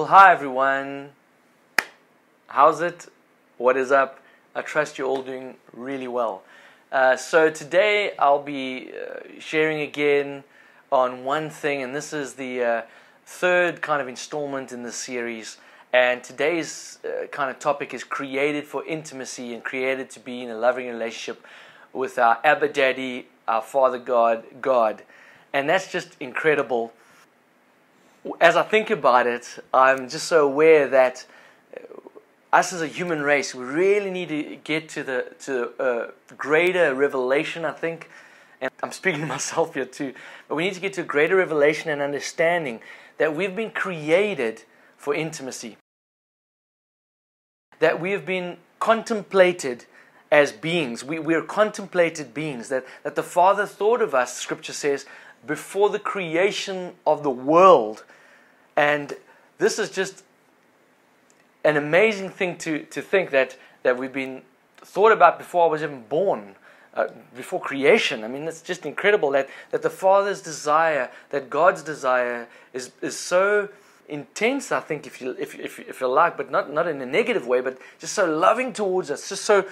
Well, hi everyone. How's it? What is up? I trust you're all doing really well. Uh, so, today I'll be uh, sharing again on one thing, and this is the uh, third kind of installment in this series. And today's uh, kind of topic is created for intimacy and created to be in a loving relationship with our Abba Daddy, our Father God, God. And that's just incredible as I think about it, I'm just so aware that uh, us as a human race, we really need to get to the to a greater revelation. I think, and I'm speaking to myself here too, but we need to get to a greater revelation and understanding that we've been created for intimacy. That we have been contemplated as beings. We, we are contemplated beings. That, that the Father thought of us, Scripture says, before the creation of the world. And this is just an amazing thing to, to think that, that we've been thought about before I was even born, uh, before creation. I mean, it's just incredible that, that the Father's desire, that God's desire is, is so intense, I think, if you, if, if, if you like, but not, not in a negative way, but just so loving towards us, just so,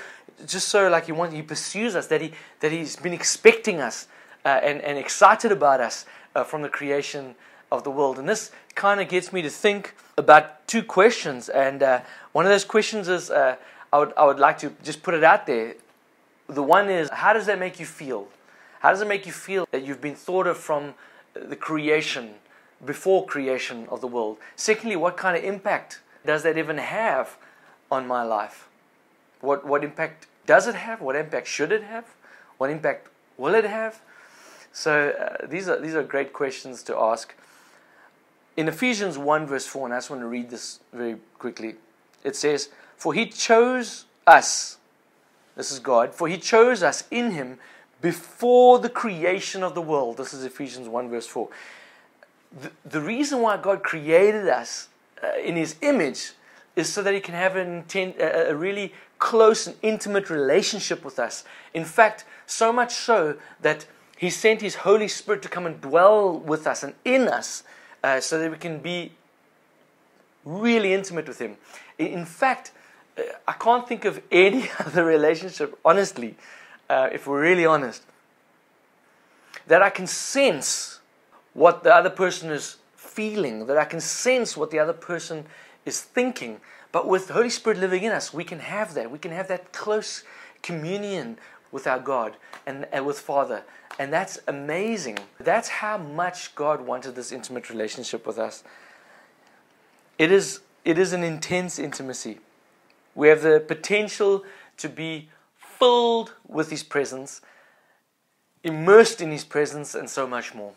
just so like he wants, he pursues us, that, he, that he's been expecting us uh, and, and excited about us uh, from the creation of the world. And this kind of gets me to think about two questions. And uh, one of those questions is uh, I, would, I would like to just put it out there. The one is, how does that make you feel? How does it make you feel that you've been thought of from the creation, before creation of the world? Secondly, what kind of impact does that even have on my life? What, what impact does it have? What impact should it have? What impact will it have? So uh, these are these are great questions to ask. In Ephesians 1 verse 4, and I just want to read this very quickly. It says, "For he chose us, this is God, for he chose us in him before the creation of the world." This is Ephesians 1 verse 4. The, the reason why God created us uh, in his image is so that he can have an intent, a, a really close and intimate relationship with us. In fact, so much so that he sent His Holy Spirit to come and dwell with us and in us uh, so that we can be really intimate with Him. In fact, uh, I can't think of any other relationship, honestly, uh, if we're really honest, that I can sense what the other person is feeling, that I can sense what the other person is thinking. But with the Holy Spirit living in us, we can have that. We can have that close communion with our God and, and with Father. And that's amazing. That's how much God wanted this intimate relationship with us. It is, it is an intense intimacy. We have the potential to be filled with His presence, immersed in His presence, and so much more.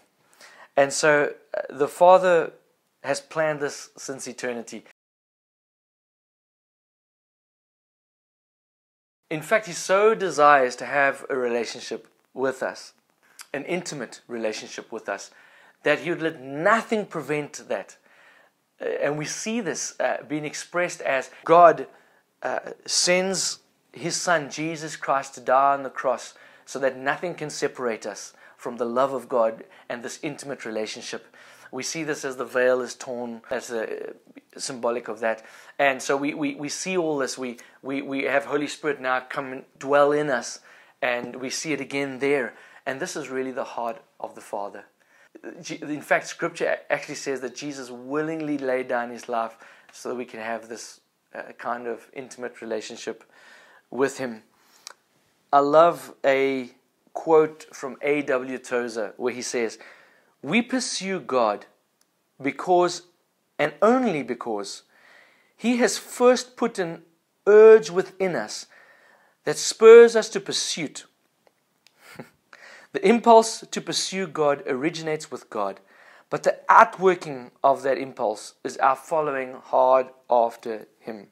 And so uh, the Father has planned this since eternity. In fact, He so desires to have a relationship with us an intimate relationship with us, that He would let nothing prevent that. Uh, and we see this uh, being expressed as God uh, sends His Son, Jesus Christ, to die on the cross so that nothing can separate us from the love of God and this intimate relationship. We see this as the veil is torn, as a symbolic of that. And so we, we, we see all this. We, we, we have Holy Spirit now come and dwell in us, and we see it again there. And this is really the heart of the Father. In fact, Scripture actually says that Jesus willingly laid down his life so that we can have this uh, kind of intimate relationship with him. I love a quote from A.W. Tozer where he says, We pursue God because and only because He has first put an urge within us that spurs us to pursuit the impulse to pursue God originates with God, but the outworking of that impulse is our following hard after Him.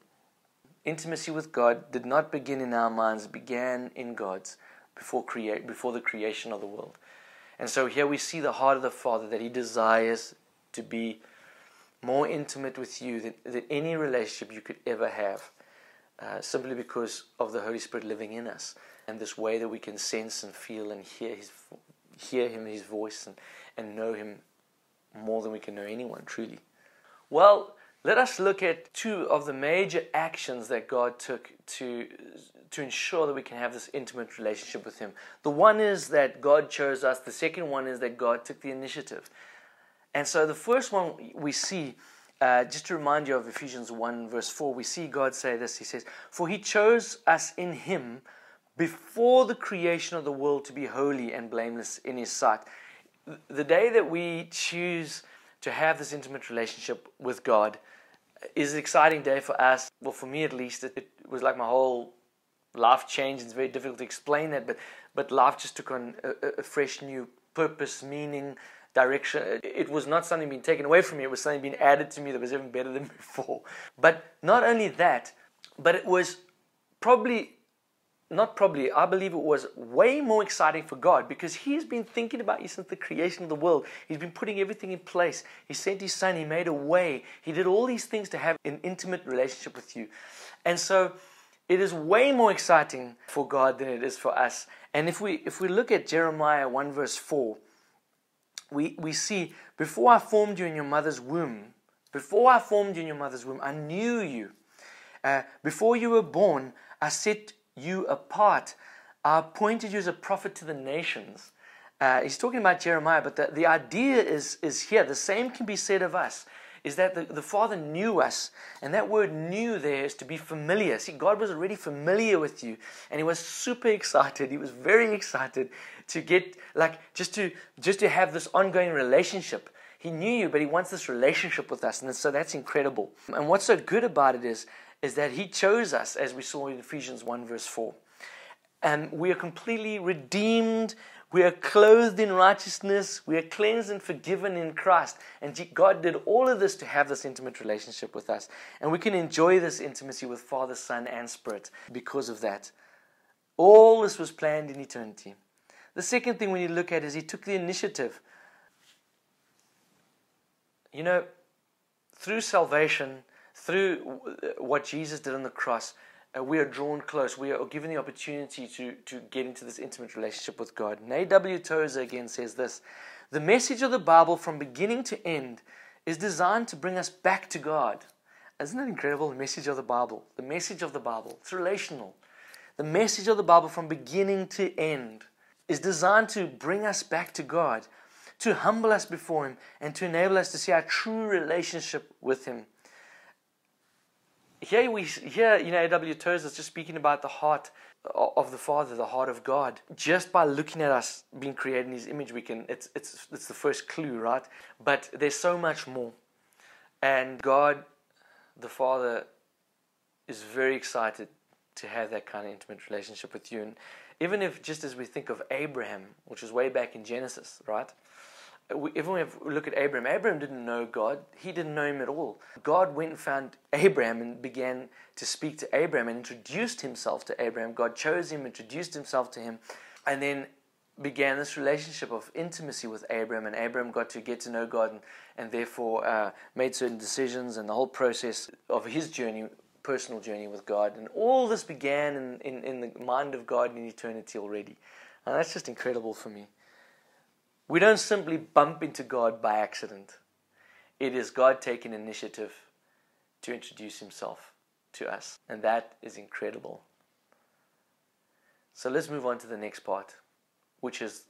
Intimacy with God did not begin in our minds, it began in God's before, before the creation of the world. And so here we see the heart of the Father that He desires to be more intimate with you than, than any relationship you could ever have, uh, simply because of the Holy Spirit living in us and this way that we can sense and feel and hear his hear him his voice and, and know him more than we can know anyone truly well let us look at two of the major actions that God took to, to ensure that we can have this intimate relationship with Him. The one is that God chose us, the second one is that God took the initiative. And so the first one we see, uh, just to remind you of Ephesians 1, verse 4, we see God say this He says, For He chose us in Him before the creation of the world to be holy and blameless in His sight. The day that we choose to have this intimate relationship with God is an exciting day for us. Well, for me at least, it, it was like my whole life changed. It's very difficult to explain that, but but life just took on a, a fresh new purpose, meaning, direction. It was not something being taken away from me. It was something being added to me that was even better than before. But not only that, but it was probably not probably, I believe it was way more exciting for God because He's been thinking about you since the creation of the world. He's been putting everything in place. He sent His Son, He made a way. He did all these things to have an intimate relationship with you. And so it is way more exciting for God than it is for us. And if we if we look at Jeremiah 1 verse 4, we, we see, before I formed you in your mother's womb, before I formed you in your mother's womb, I knew you. Uh, before you were born, I set you apart. Appointed you as a prophet to the nations. Uh, he's talking about Jeremiah, but the, the idea is, is here. The same can be said of us. Is that the, the Father knew us, and that word knew there is to be familiar. See, God was already familiar with you, and He was super excited. He was very excited to get, like, just to just to have this ongoing relationship. He knew you, but He wants this relationship with us, and so that's incredible. And what's so good about it is is that He chose us, as we saw in Ephesians 1, verse 4. And we are completely redeemed. We are clothed in righteousness. We are cleansed and forgiven in Christ. And God did all of this to have this intimate relationship with us. And we can enjoy this intimacy with Father, Son, and Spirit because of that. All this was planned in eternity. The second thing need to look at is He took the initiative. You know, through salvation, through what Jesus did on the cross, uh, we are drawn close. We are given the opportunity to, to get into this intimate relationship with God. And A.W. Tozer again says this The message of the Bible from beginning to end is designed to bring us back to God. Isn't that incredible? The message of the Bible. The message of the Bible. It's relational. The message of the Bible from beginning to end is designed to bring us back to God, to humble us before Him, and to enable us to see our true relationship with Him here we here you know A.W. Tozer is just speaking about the heart of the Father, the heart of God. Just by looking at us being created in His image, we can it's it's it's the first clue, right? But there's so much more, and God, the Father, is very excited to have that kind of intimate relationship with you. And even if just as we think of Abraham, which is way back in Genesis, right? If we look at Abraham, Abraham didn't know God. He didn't know him at all. God went and found Abraham and began to speak to Abraham and introduced himself to Abraham. God chose him, introduced himself to him, and then began this relationship of intimacy with Abraham. And Abraham got to get to know God and, and therefore uh, made certain decisions and the whole process of his journey, personal journey with God. And all this began in, in, in the mind of God in eternity already. And that's just incredible for me. We don't simply bump into God by accident. It is God taking initiative to introduce Himself to us. And that is incredible. So let's move on to the next part, which is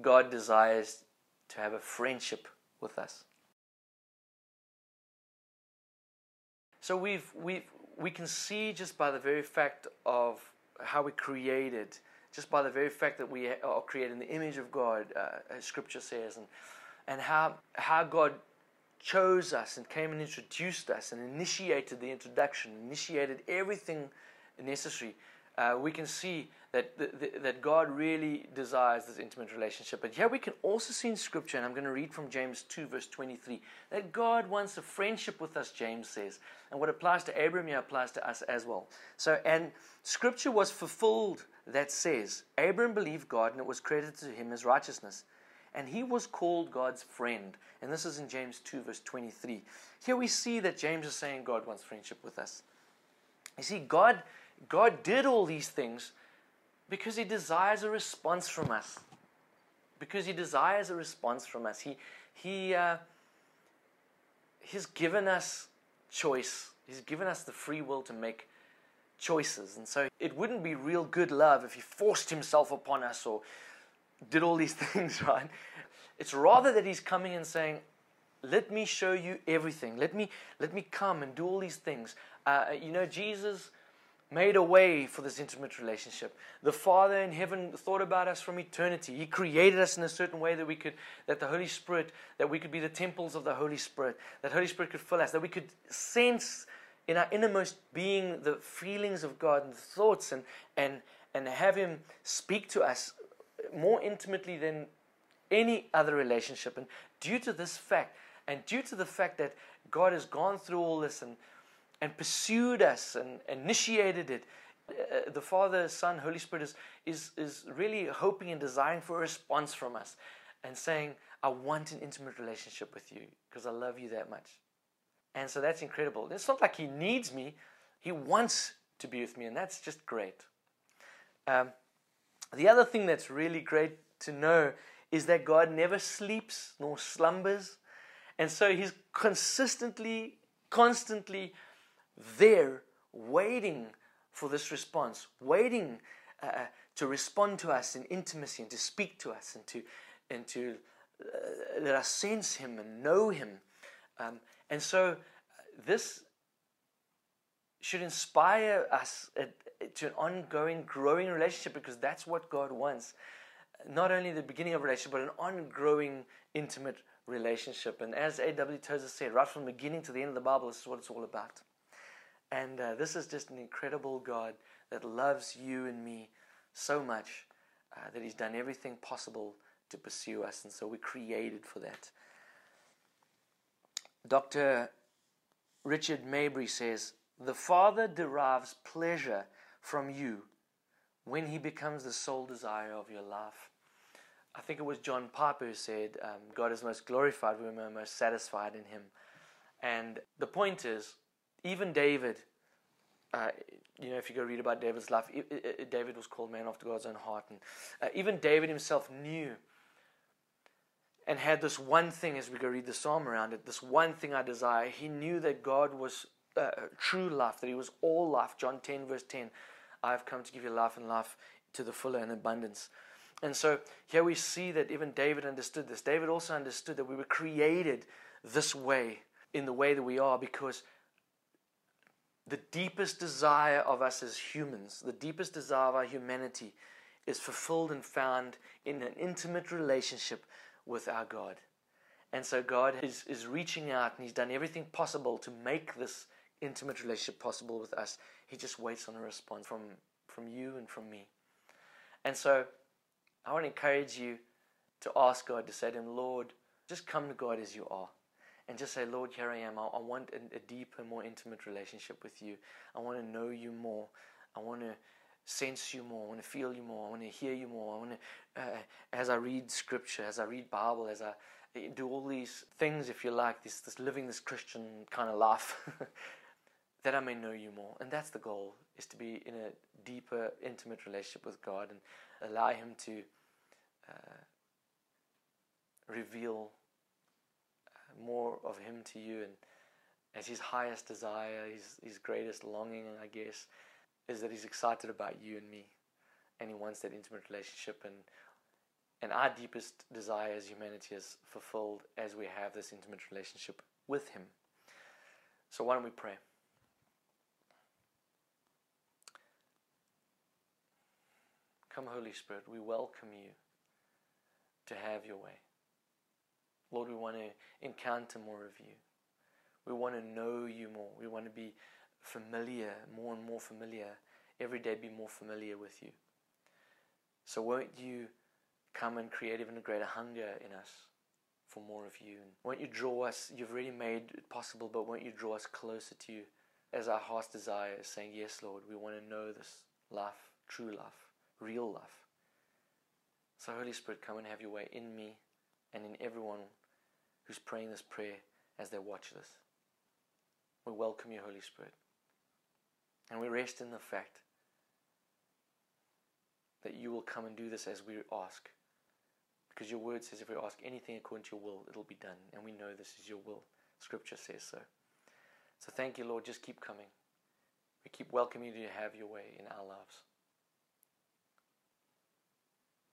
God desires to have a friendship with us. So we've, we've, we can see just by the very fact of how we created just by the very fact that we are created in the image of God, uh, as Scripture says, and and how how God chose us and came and introduced us and initiated the introduction, initiated everything necessary. Uh, we can see that the, the, that God really desires this intimate relationship. But here we can also see in Scripture, and I'm going to read from James 2, verse 23, that God wants a friendship with us, James says. And what applies to Abraham here applies to us as well. So, and Scripture was fulfilled that says, Abram believed God and it was credited to him as righteousness. And he was called God's friend. And this is in James 2, verse 23. Here we see that James is saying God wants friendship with us. You see, God, God did all these things because he desires a response from us. Because he desires a response from us. He, he, uh, he's given us choice. He's given us the free will to make choices. And so it wouldn't be real good love if He forced Himself upon us or did all these things, right? It's rather that He's coming and saying, let me show you everything. Let me let me come and do all these things. Uh, you know, Jesus made a way for this intimate relationship. The Father in heaven thought about us from eternity. He created us in a certain way that we could, that the Holy Spirit, that we could be the temples of the Holy Spirit, that Holy Spirit could fill us, that we could sense in our innermost being the feelings of God and the thoughts and, and, and have Him speak to us more intimately than any other relationship. And due to this fact, and due to the fact that God has gone through all this and and pursued us and initiated it. Uh, the Father, Son, Holy Spirit is, is, is really hoping and desiring for a response from us and saying, I want an intimate relationship with you because I love you that much. And so that's incredible. It's not like He needs me, He wants to be with me, and that's just great. Um, the other thing that's really great to know is that God never sleeps nor slumbers. And so He's consistently, constantly there waiting for this response, waiting uh, uh, to respond to us in intimacy and to speak to us and to, and to uh, let us sense Him and know Him. Um, and so uh, this should inspire us to an ongoing, growing relationship because that's what God wants. Not only the beginning of a relationship, but an ongoing, intimate relationship. And as A.W. Tozer said, right from the beginning to the end of the Bible, this is what it's all about. And uh, this is just an incredible God that loves you and me so much uh, that He's done everything possible to pursue us. And so we're created for that. Dr. Richard Mabry says The Father derives pleasure from you when He becomes the sole desire of your life. I think it was John Piper who said, um, God is most glorified when we're most satisfied in Him. And the point is, even David, uh, you know, if you go read about David's life, David was called man after God's own heart. And uh, even David himself knew and had this one thing as we go read the psalm around it this one thing I desire. He knew that God was uh, true life, that He was all life. John 10, verse 10 I have come to give you life and life to the fuller and abundance. And so here we see that even David understood this. David also understood that we were created this way, in the way that we are, because the deepest desire of us as humans, the deepest desire of our humanity, is fulfilled and found in an intimate relationship with our God. And so God is, is reaching out and He's done everything possible to make this intimate relationship possible with us. He just waits on a response from, from you and from me. And so I want to encourage you to ask God to say to Him, Lord, just come to God as you are and just say, Lord, here I am. I, I want a, a, deeper, more intimate relationship with you. I want to know you more. I want to sense you more. I want to feel you more. I want to hear you more. I want to, uh, as I read scripture, as I read Bible, as I do all these things, if you like, this, this living this Christian kind of life, that I may know you more. And that's the goal, is to be in a deeper, intimate relationship with God and allow Him to uh, reveal more of Him to you, and as His highest desire, His His greatest longing, I guess, is that He's excited about you and me, and He wants that intimate relationship, and and our deepest desire as humanity is fulfilled as we have this intimate relationship with Him. So why don't we pray? Come, Holy Spirit, we welcome you to have your way. Lord, we want to encounter more of you. We want to know you more. We want to be familiar, more and more familiar. Every day be more familiar with you. So won't you come and create even a greater hunger in us for more of you? And won't you draw us, you've already made it possible, but won't you draw us closer to you as our heart's desire is saying, Yes, Lord, we want to know this life, true life, real life. So, Holy Spirit, come and have your way in me and in everyone who's praying this prayer as they watch this. We welcome you, Holy Spirit. And we rest in the fact that you will come and do this as we ask. Because your word says if we ask anything according to your will, it'll be done. And we know this is your will. Scripture says so. So thank you, Lord. Just keep coming. We keep welcoming you to have your way in our lives.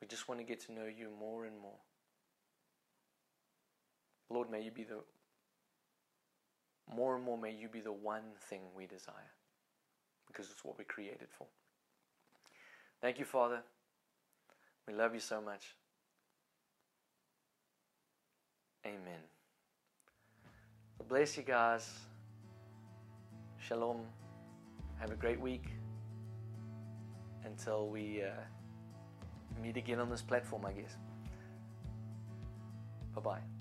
We just want to get to know you more and more. Lord, may you be the more and more may you be the one thing we desire because it's what we're created for. Thank you, Father. We love you so much. Amen. bless you guys. Shalom. Have a great week. Until we uh, meet again on this platform, I guess. Bye bye.